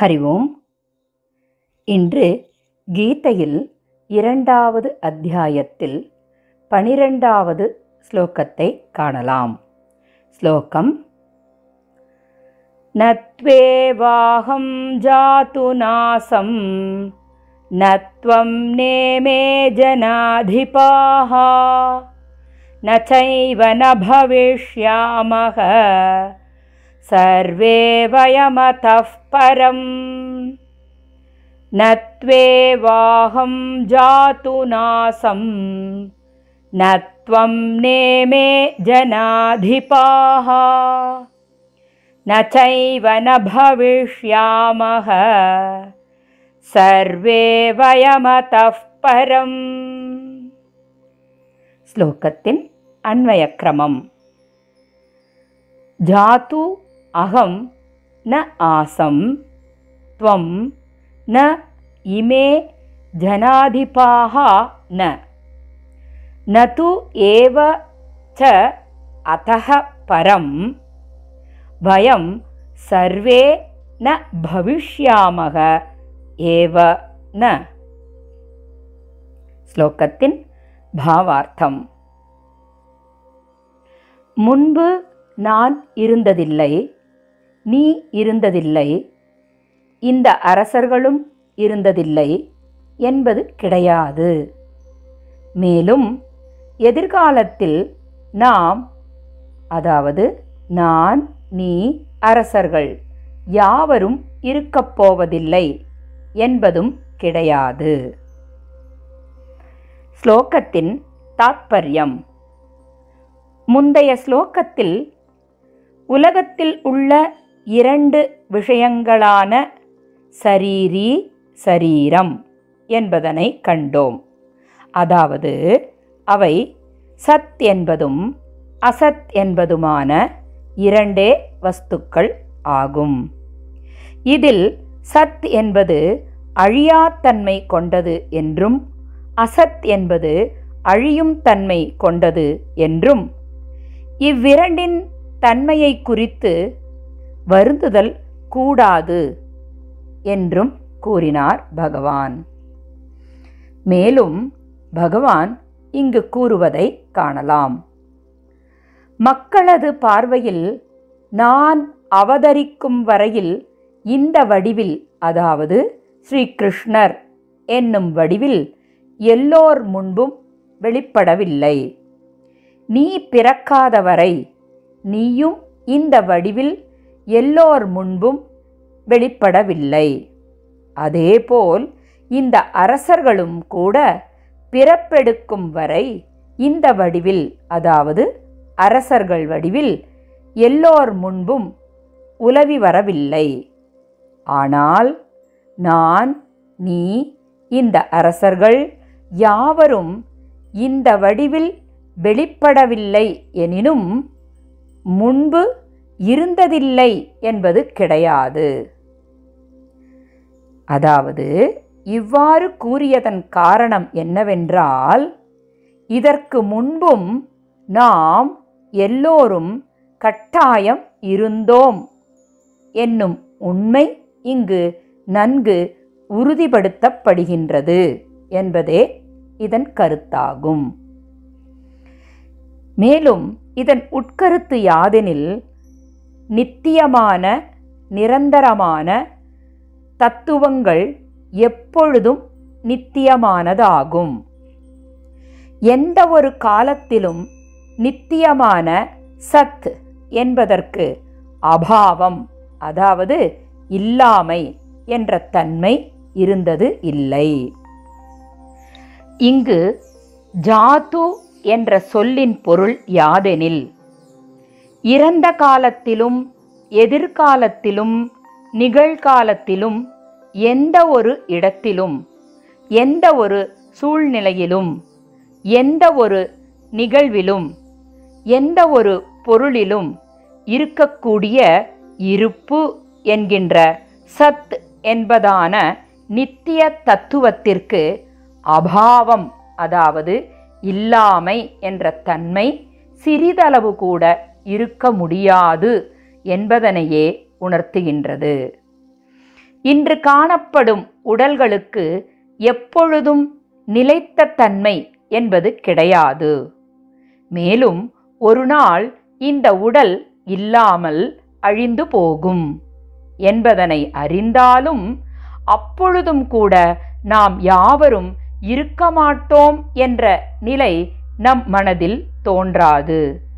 ஹரி ஓம் இன்று கீதையில் இரண்டாவது அத்தியாயத்தில் பனிரெண்டாவது ஸ்லோகத்தை காணலாம். ஸ்லோகம் न ஜாது நாசம் நத்வம் நேமே नेमे जनाधिपाः न चैव न सर्वे वयमतः परम्। न त्वेवाहं जातु नासं न त्वं नेमे जनाधिपाः। न चैव न भविष्यामः। सर्वे वयमतः परम्। श्लोकतिन् अन्वयक्रमम् जातु அகம் ந ஆசம் துவம் ந இமே ஜனாதிபாக ந. நது ஏவ ச அத்தக பரம் வயம் சர்வே ந பவிஷ்யாமக ஏவ ந. ஸ்லோகத்தின் பாவார்த்தம். முன்பு நான் இருந்ததில்லை நீ இருந்ததில்லை. இந்த அரசர்களும் இருந்ததில்லை என்பது கிடையாது. மேலும் எதிர்காலத்தில் நாம் அதாவது நான் நீ அரசர்கள் யாவரும் இருக்கப் போவதில்லை என்பதும் கிடையாது. ஸ்லோகத்தின் தாத்பரியம். முந்தைய ஸ்லோகத்தில் உலகத்தில் உள்ள இரண்டு விஷயங்களான சரீரி சரீரம் என்பதனை கண்டோம். அதாவது அவை சத் என்பதும் அசத் என்பதுமான இரண்டே வஸ்துக்கள் ஆகும். இதில் சத் என்பது அழியாத்தன்மை கொண்டது என்றும் அசத் என்பது அழியும் தன்மை கொண்டது என்றும் இவ்விரண்டின் தன்மையை குறித்து வருந்துதல் கூடாது என்றும் கூறினார் பகவான். மேலும் பகவான் இங்கு கூறுவதை காணலாம். மக்களது பார்வையில் நான் அவதரிக்கும் வரையில் இந்த வடிவில் அதாவது ஸ்ரீகிருஷ்ணர் என்னும் வடிவில் எல்லோர் முன்பும் வெளிப்படவில்லை. நீ பிறக்காத வரை நீயும் இந்த வடிவில் எல்லோர் முன்பும் வெளிப்படவில்லை. அதேபோல் இந்த அரசர்களும் கூட பிறப்பெடுக்கும் வரை இந்த வடிவில் அதாவது அரசர்கள் வடிவில் எல்லோர் முன்பும் உலவி வரவில்லை. ஆனால் நான் நீ இந்த அரசர்கள் யாவரும் இந்த வடிவில் வெளிப்படவில்லை எனினும் முன்பு இருந்ததில்லை என்பது கிடையாது. அதாவது இவ்வாறு கூறியதன் காரணம் என்னவென்றால் இதற்கு முன்பும் நாம் எல்லோரும் கட்டாயம் இருந்தோம் என்னும் உண்மை இங்கு நன்கு உறுதிப்படுத்தப்படுகின்றது என்பதே இதன் கருத்தாகும். மேலும் இதன் உட்கருத்து யாதெனில் நித்தியமான நிரந்தரமான தத்துவங்கள் எப்பொழுதும் நித்தியமானதாகும். எந்த ஒரு காலத்திலும் நித்தியமான சத் என்பதற்கு அபாவம் அதாவது இல்லாமை என்ற தன்மை இருந்தது இல்லை. இங்கு ஜாது என்ற சொல்லின் பொருள் யாதெனில் இறந்த காலத்திலும் எதிர்காலத்திலும் நிகழ்காலத்திலும் எந்த ஒரு இடத்திலும் எந்த ஒரு சூழ்நிலையிலும் எந்த ஒரு நிகழ்விலும் எந்த ஒரு பொருளிலும் இருக்கக்கூடிய இருப்பு என்கின்ற சத் என்பதான நித்திய தத்துவத்திற்கு அபாவம் அதாவது இல்லாமை என்ற தன்மை சிறிதளவு கூட இருக்க முடியாது என்பதனையே உணர்த்துகின்றது. இன்று காணப்படும் உடல்களுக்கு எப்பொழுதும் நிலைத்த தன்மை என்பது கிடையாது. மேலும் ஒரு நாள் இந்த உடல் இல்லாமல் அழிந்து போகும் என்பதனை அறிந்தாலும் அப்பொழுதும் கூட நாம் யாவரும் இருக்க மாட்டோம் என்ற நிலை நம் மனதில் தோன்றாது.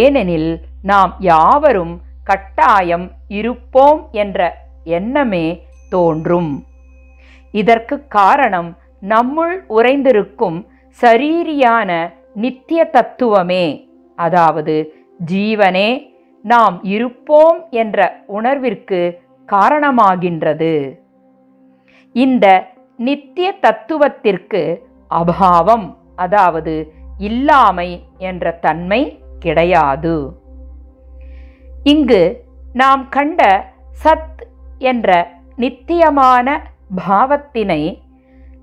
ஏனெனில் நாம் யாவரும் கட்டாயம் இருப்போம் என்ற எண்ணமே தோன்றும். இதற்கு காரணம் நம்முள் உறைந்திருக்கும் சரீரியான நித்திய தத்துவமே அதாவது ஜீவனே நாம் இருப்போம் என்ற உணர்விற்கு காரணமாகின்றது. இந்த நித்திய தத்துவத்திற்கு அபாவம் அதாவது இல்லாமை என்ற தன்மை கிடையாது. இங்கு நாம் கண்ட சத் என்ற நித்தியமான பாவத்தினை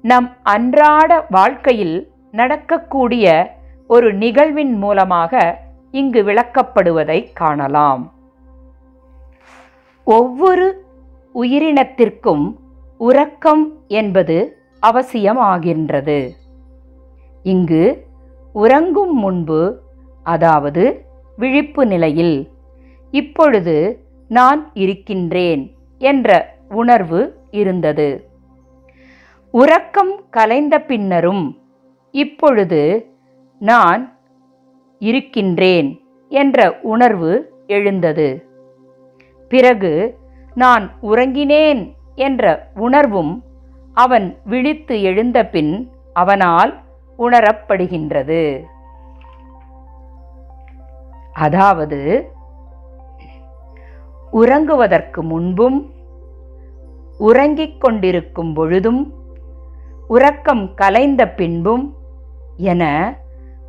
நம் அன்றாட வாழ்க்கையில் நடக்கக்கூடிய ஒரு நிகழ்வின் மூலமாக இங்கு விளக்கப்படுவதை காணலாம். ஒவ்வொரு உயிரினத்திற்கும் உறக்கம் என்பது அவசியமாகின்றது. இங்கு உறங்கும் முன்பு அதாவது விழிப்பு நிலையில். இப்பொழுது நான் இருக்கின்றேன் என்ற உணர்வு இருந்தது. உறக்கம் கலைந்த பின்னரும் இப்பொழுது நான் இருக்கின்றேன் என்ற உணர்வு எழுந்தது. பிறகு நான் உறங்கினேன் என்ற உணர்வும் அவன் விழித்து எழுந்த பின் அவனால் உணரப்படுகின்றது. அதாவது உறங்குவதற்கு முன்பும் உறங்கிக் கொண்டிருக்கும் பொழுதும் உறக்கம் கலைந்த பின்பும் என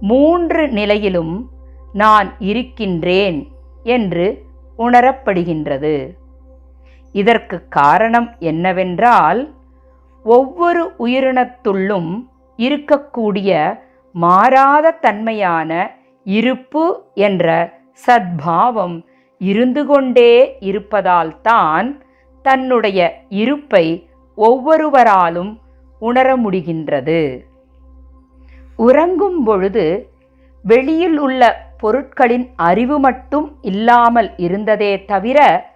மூன்று நிலையிலும் நான் இருக்கின்றேன் என்று உணரப்படுகின்றது. இதற்கு காரணம் என்னவென்றால் ஒவ்வொரு உயிரினத்துள்ளும் இருக்கக்கூடிய மாறாத தன்மையான இருப்பு என்ற சத்பாவம் இருந்து கொண்டே இருப்பதால்தான் தன்னுடைய இருப்பை ஒவ்வொருவராலும் உணர முடிகின்றது. உறங்கும் பொழுது வெளியில் உள்ள பொருட்களின் அறிவு மட்டும் இல்லாமல் இருந்ததே தவிர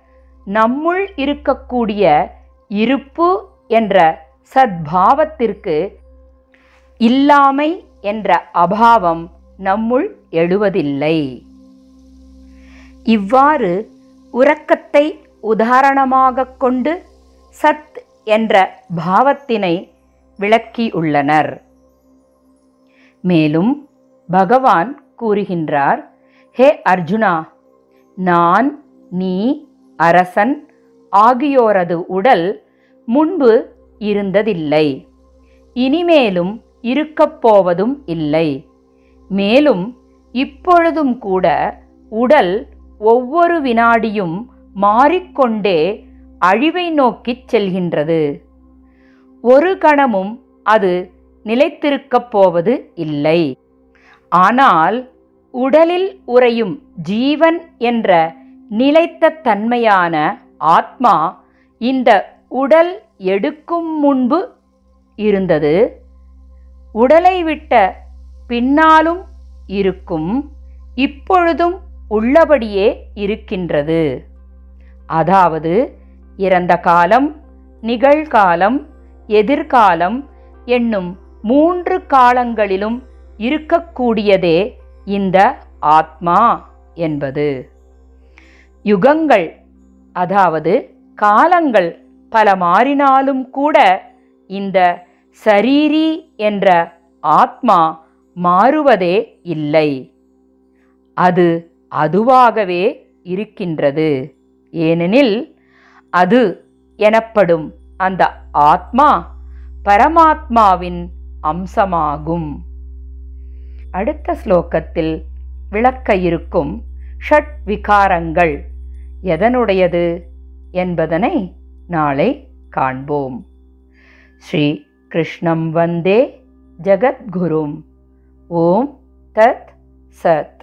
நம்முள் இருக்கக்கூடிய இருப்பு என்ற சத்பாவத்திற்கு இல்லாமை என்ற அபாவம் நம்முள் எழுவதில்லை. இவ்வாறு உறக்கத்தை உதாரணமாகக் கொண்டு சத் என்ற பாவத்தினை விளக்கியுள்ளனர். மேலும் பகவான் கூறுகின்றார் ஹே அர்ஜுனா நான் நீ அரசன் ஆகியோரது உடல் முன்பு இருந்ததில்லை. இனிமேலும் இருக்கப் போவதும் இல்லை. மேலும் இப்பொழுதும் கூட உடல் ஒவ்வொரு வினாடியும் மாறிக்கொண்டே அழிவை நோக்கிச் செல்கின்றது. ஒரு கணமும் அது நிலைத்திருக்கப் போவது இல்லை. ஆனால் உடலில் உறையும் ஜீவன் என்ற நிலைத்த தன்மையான ஆத்மா இந்த உடல் எடுக்கும் முன்பு இருந்தது. உடலை விட்ட பின்னாலும் இருக்கும் இப்பொழுதும் உள்ளபடியே இருக்கின்றது. அதாவது இறந்த காலம் நிகழ்காலம் எதிர்காலம் என்னும் மூன்று காலங்களிலும் இருக்கக்கூடியதே இந்த ஆத்மா என்பது. யுகங்கள் அதாவது காலங்கள் பல மாறினாலும் கூட இந்த சரீரி என்ற ஆத்மா மாறுவதே இல்லை. அது அதுவாகவே இருக்கின்றது. ஏனெனில் அது எனப்படும் அந்த ஆத்மா பரமாத்மாவின் அம்சமாகும். அடுத்த ஸ்லோகத்தில் விளக்க இருக்கும் ஷட் விகாரங்கள் எதனுடையது என்பதனை நாளை காண்போம். ஸ்ரீ கிருஷ்ணம் வந்தே ஜகத்குரும். ओम तत् सत्।